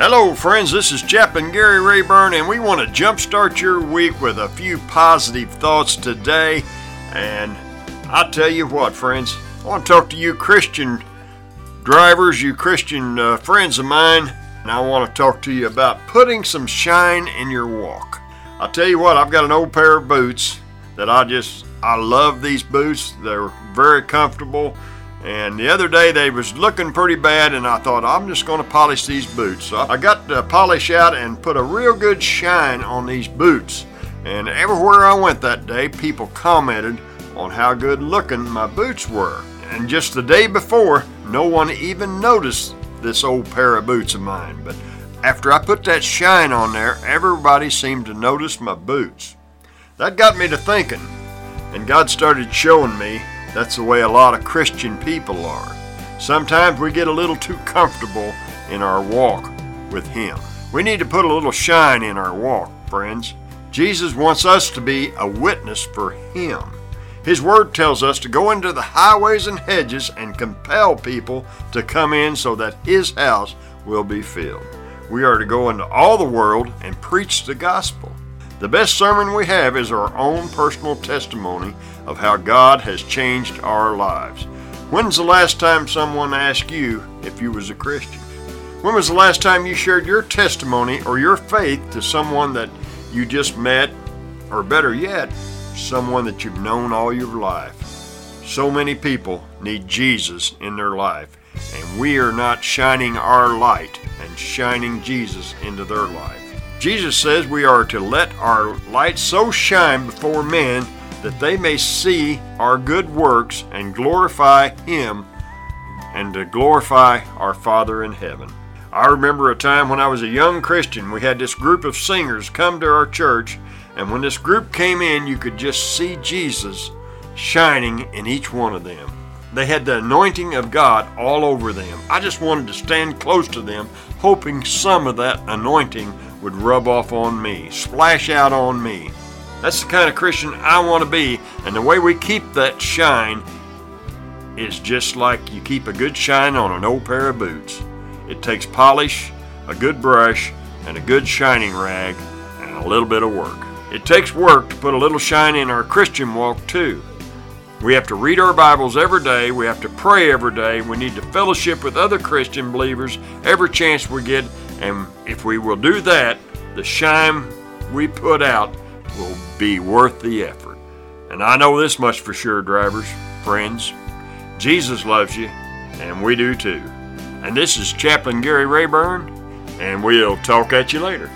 Hello, friends. This is Chaplain Gary Rayburn, and we want to jumpstart your week with a few positive thoughts today. And I tell you what, friends, I want to talk to you Christian drivers, you Christian uh, friends of mine, and I want to talk to you about putting some shine in your walk. I'll tell you what, I've got an old pair of boots that I just, I love these boots. They're very comfortable. And the other day they was looking pretty bad, and I thought I'm just going to polish these boots. So I got the polish out and put a real good shine on these boots. And everywhere I went that day, people commented on how good looking my boots were. And just the day before, no one even noticed this old pair of boots of mine. But after I put that shine on there, everybody seemed to notice my boots. That got me to thinking, and God started showing me that's the way a lot of Christian people are. Sometimes we get a little too comfortable in our walk with Him. We need to put a little shine in our walk, friends. Jesus wants us to be a witness for Him. His Word tells us to go into the highways and hedges and compel people to come in so that His house will be filled. We are to go into all the world and preach the gospel. The best sermon we have is our own personal testimony of how God has changed our lives. When's the last time someone asked you if you was a Christian? When was the last time you shared your testimony or your faith to someone that you just met, or better yet, someone that you've known all your life? So many people need Jesus in their life, and we are not shining our light shining Jesus into their life. Jesus says we are to let our light so shine before men that they may see our good works and glorify Him and to glorify our Father in heaven. I remember a time when I was a young Christian, we had this group of singers come to our church, and when this group came in, you could just see Jesus shining in each one of them. They had the anointing of God all over them. I just wanted to stand close to them, hoping some of that anointing would rub off on me, splash out on me. That's the kind of Christian I want to be, and the way we keep that shine is just like you keep a good shine on an old pair of boots. It takes polish, a good brush, and a good shining rag, and a little bit of work. It takes work to put a little shine in our Christian walk, too. We have to read our Bibles every day. We have to pray every day. We need to fellowship with other Christian believers every chance we get and if we will do that, the shine we put out will be worth the effort. And I know this much for sure, drivers, friends. Jesus loves you, and we do too. And this is Chaplain Gary Rayburn, and we'll talk at you later.